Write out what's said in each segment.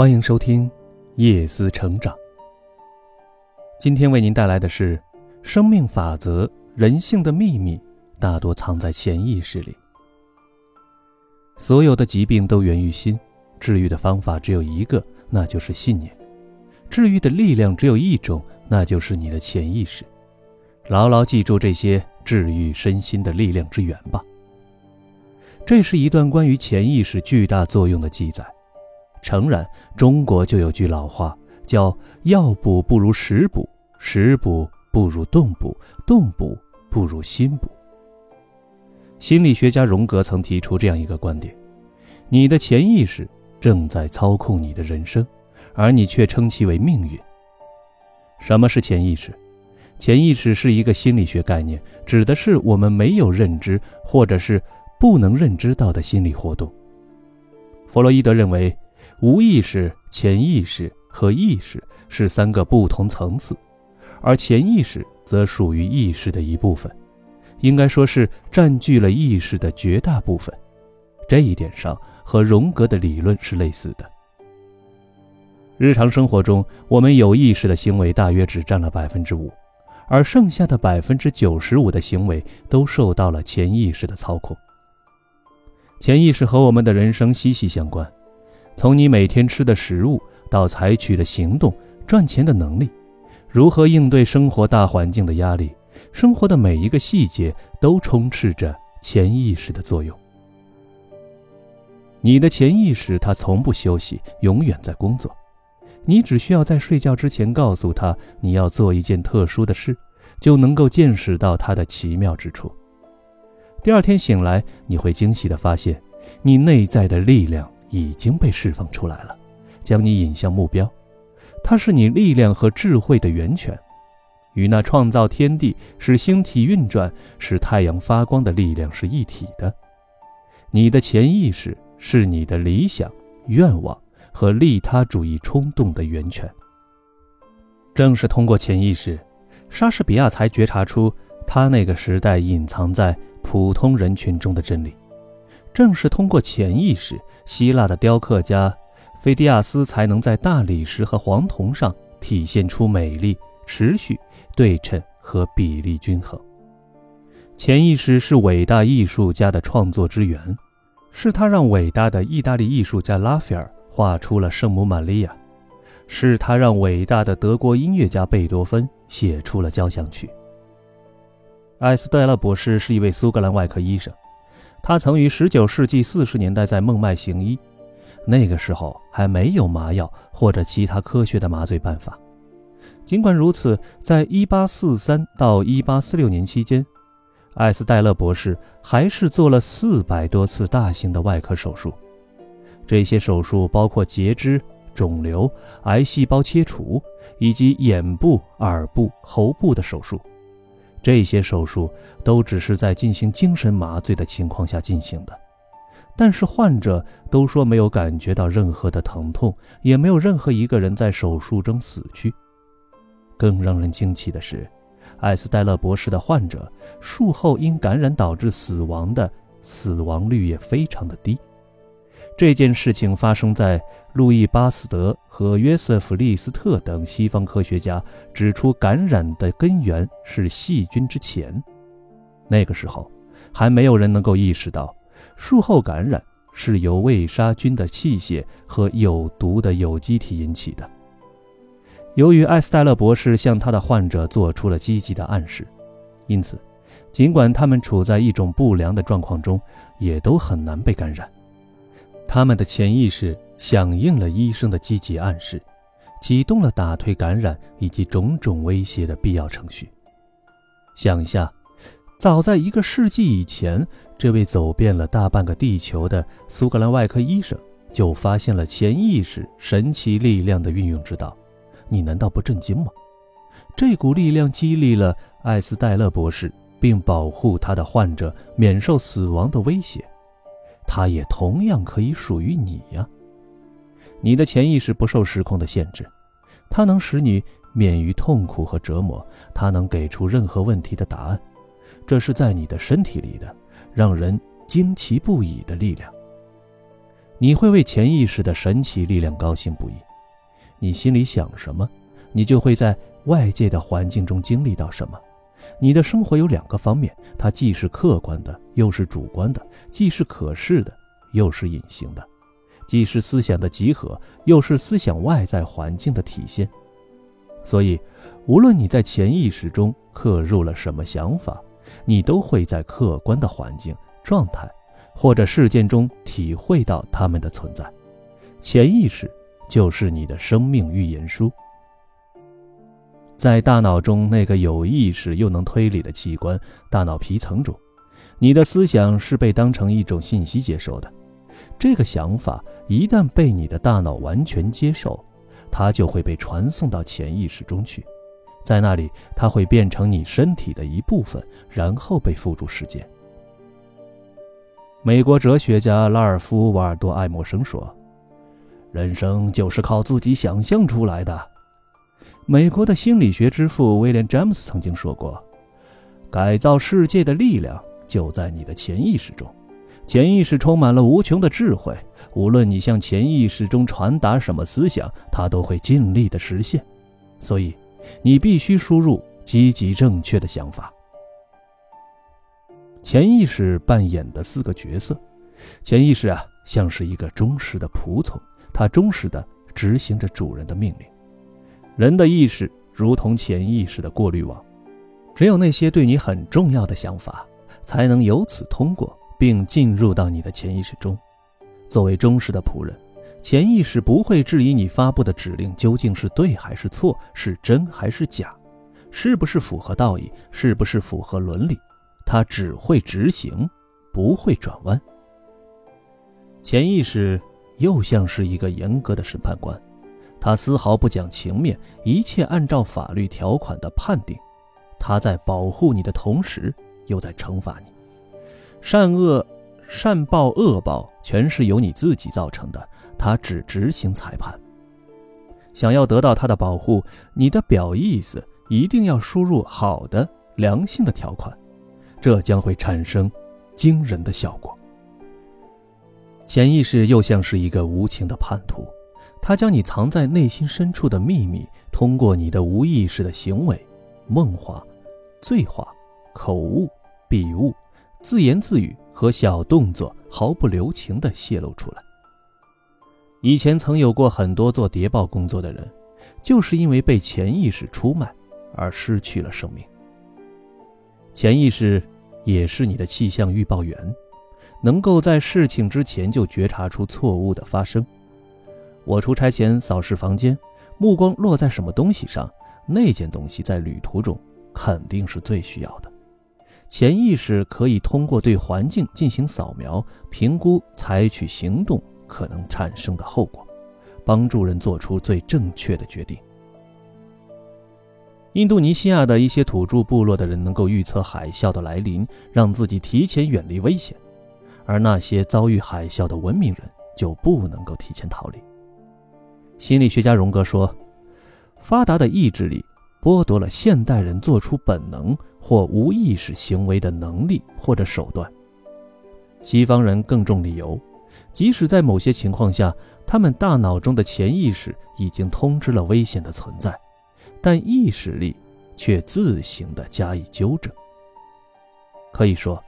欢迎收听《夜思成长》。今天为您带来的是：生命法则，人性的秘密大多藏在潜意识里。所有的疾病都源于心，治愈的方法只有一个，那就是信念；治愈的力量只有一种，那就是你的潜意识。牢牢记住这些治愈身心的力量之源吧。这是一段关于潜意识巨大作用的记载。诚然，中国就有句老话，叫“药补不如食补，食补不如动补，动补不如心补”。心理学家荣格曾提出这样一个观点：你的潜意识正在操控你的人生，而你却称其为命运。什么是潜意识？潜意识是一个心理学概念，指的是我们没有认知或者是不能认知到的心理活动。弗洛伊德认为。无意识、潜意识和意识是三个不同层次，而潜意识则属于意识的一部分，应该说是占据了意识的绝大部分。这一点上和荣格的理论是类似的。日常生活中，我们有意识的行为大约只占了百分之五，而剩下的百分之九十五的行为都受到了潜意识的操控。潜意识和我们的人生息息相关。从你每天吃的食物到采取的行动、赚钱的能力，如何应对生活大环境的压力，生活的每一个细节都充斥着潜意识的作用。你的潜意识它从不休息，永远在工作。你只需要在睡觉之前告诉他你要做一件特殊的事，就能够见识到它的奇妙之处。第二天醒来，你会惊喜地发现，你内在的力量。已经被释放出来了，将你引向目标。它是你力量和智慧的源泉，与那创造天地、使星体运转、使太阳发光的力量是一体的。你的潜意识是你的理想、愿望和利他主义冲动的源泉。正是通过潜意识，莎士比亚才觉察出他那个时代隐藏在普通人群中的真理。正是通过潜意识，希腊的雕刻家菲迪亚斯才能在大理石和黄铜上体现出美丽、持续、对称和比例均衡。潜意识是伟大艺术家的创作之源，是他让伟大的意大利艺术家拉斐尔画出了圣母玛利亚，是他让伟大的德国音乐家贝多芬写出了交响曲。艾斯黛拉博士是一位苏格兰外科医生。他曾于19世纪40年代在孟买行医，那个时候还没有麻药或者其他科学的麻醉办法。尽管如此，在1843到1846年期间，艾斯戴勒博士还是做了400多次大型的外科手术。这些手术包括截肢、肿瘤、癌细胞切除以及眼部、耳部、喉部的手术。这些手术都只是在进行精神麻醉的情况下进行的，但是患者都说没有感觉到任何的疼痛，也没有任何一个人在手术中死去。更让人惊奇的是，艾斯戴勒博士的患者术后因感染导致死亡的死亡率也非常的低。这件事情发生在路易·巴斯德和约瑟夫·利斯特等西方科学家指出感染的根源是细菌之前。那个时候，还没有人能够意识到术后感染是由未杀菌的器械和有毒的有机体引起的。由于艾斯戴勒博士向他的患者做出了积极的暗示，因此，尽管他们处在一种不良的状况中，也都很难被感染。他们的潜意识响应了医生的积极暗示，启动了打退感染以及种种威胁的必要程序。想一下，早在一个世纪以前，这位走遍了大半个地球的苏格兰外科医生就发现了潜意识神奇力量的运用之道，你难道不震惊吗？这股力量激励了艾斯戴勒博士，并保护他的患者免受死亡的威胁。它也同样可以属于你呀。你的潜意识不受时空的限制，它能使你免于痛苦和折磨，它能给出任何问题的答案。这是在你的身体里的，让人惊奇不已的力量。你会为潜意识的神奇力量高兴不已。你心里想什么，你就会在外界的环境中经历到什么。你的生活有两个方面，它既是客观的，又是主观的；既是可视的，又是隐形的；既是思想的集合，又是思想外在环境的体现。所以，无论你在潜意识中刻入了什么想法，你都会在客观的环境、状态或者事件中体会到它们的存在。潜意识就是你的生命预言书。在大脑中那个有意识又能推理的器官——大脑皮层中，你的思想是被当成一种信息接受的。这个想法一旦被你的大脑完全接受，它就会被传送到潜意识中去，在那里它会变成你身体的一部分，然后被付诸实践。美国哲学家拉尔夫·瓦尔多·爱默生说：“人生就是靠自己想象出来的。”美国的心理学之父威廉·詹姆斯曾经说过：“改造世界的力量就在你的潜意识中，潜意识充满了无穷的智慧。无论你向潜意识中传达什么思想，它都会尽力的实现。所以，你必须输入积极正确的想法。”潜意识扮演的四个角色：潜意识啊，像是一个忠实的仆从，它忠实的执行着主人的命令。人的意识如同潜意识的过滤网，只有那些对你很重要的想法，才能由此通过并进入到你的潜意识中。作为忠实的仆人，潜意识不会质疑你发布的指令究竟是对还是错，是真还是假，是不是符合道义，是不是符合伦理，它只会执行，不会转弯。潜意识又像是一个严格的审判官。他丝毫不讲情面，一切按照法律条款的判定。他在保护你的同时，又在惩罚你。善恶、善报、恶报，全是由你自己造成的。他只执行裁判。想要得到他的保护，你的表意思一定要输入好的、良性的条款，这将会产生惊人的效果。潜意识又像是一个无情的叛徒。他将你藏在内心深处的秘密，通过你的无意识的行为、梦话、醉话、口误、笔误、自言自语和小动作，毫不留情地泄露出来。以前曾有过很多做谍报工作的人，就是因为被潜意识出卖而失去了生命。潜意识也是你的气象预报员，能够在事情之前就觉察出错误的发生。我出差前扫视房间，目光落在什么东西上，那件东西在旅途中肯定是最需要的。潜意识可以通过对环境进行扫描、评估、采取行动可能产生的后果，帮助人做出最正确的决定。印度尼西亚的一些土著部落的人能够预测海啸的来临，让自己提前远离危险，而那些遭遇海啸的文明人就不能够提前逃离。心理学家荣格说：“发达的意志力剥夺了现代人做出本能或无意识行为的能力或者手段。西方人更重理由，即使在某些情况下，他们大脑中的潜意识已经通知了危险的存在，但意识力却自行的加以纠正。可以说，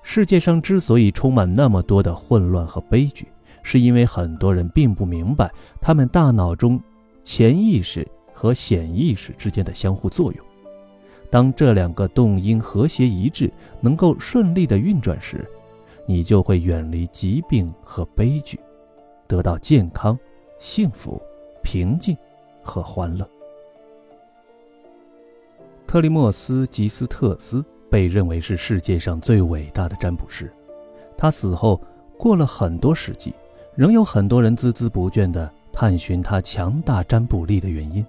世界上之所以充满那么多的混乱和悲剧。”是因为很多人并不明白他们大脑中潜意识和显意识之间的相互作用。当这两个动因和谐一致，能够顺利的运转时，你就会远离疾病和悲剧，得到健康、幸福、平静和欢乐。特利莫斯·吉斯特斯被认为是世界上最伟大的占卜师。他死后过了很多世纪。仍有很多人孜孜不倦地探寻他强大占卜力的原因，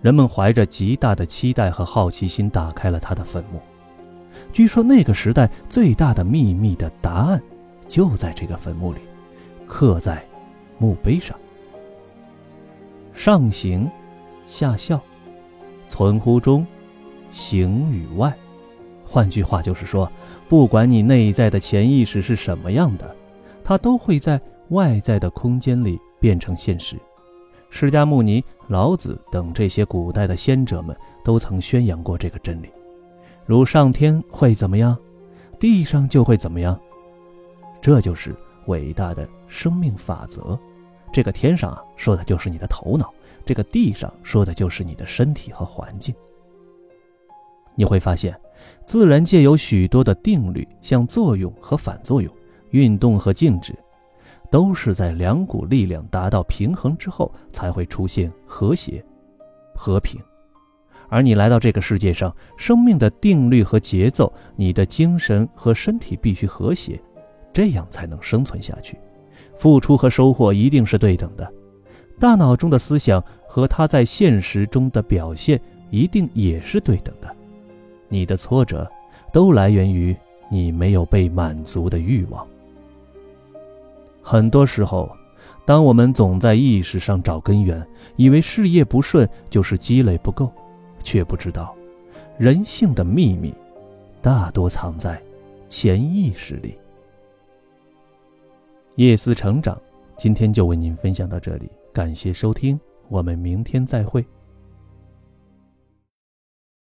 人们怀着极大的期待和好奇心打开了他的坟墓。据说那个时代最大的秘密的答案就在这个坟墓里，刻在墓碑上。上行，下效，存乎中，行于外。换句话就是说，不管你内在的潜意识是什么样的，它都会在。外在的空间里变成现实。释迦牟尼、老子等这些古代的先者们都曾宣扬过这个真理，如上天会怎么样，地上就会怎么样。这就是伟大的生命法则。这个天上啊，说的就是你的头脑；这个地上说的就是你的身体和环境。你会发现，自然界有许多的定律，像作用和反作用、运动和静止。都是在两股力量达到平衡之后，才会出现和谐、和平。而你来到这个世界上，生命的定律和节奏，你的精神和身体必须和谐，这样才能生存下去。付出和收获一定是对等的，大脑中的思想和它在现实中的表现一定也是对等的。你的挫折，都来源于你没有被满足的欲望。很多时候，当我们总在意识上找根源，以为事业不顺就是积累不够，却不知道，人性的秘密，大多藏在潜意识里。夜思成长，今天就为您分享到这里，感谢收听，我们明天再会。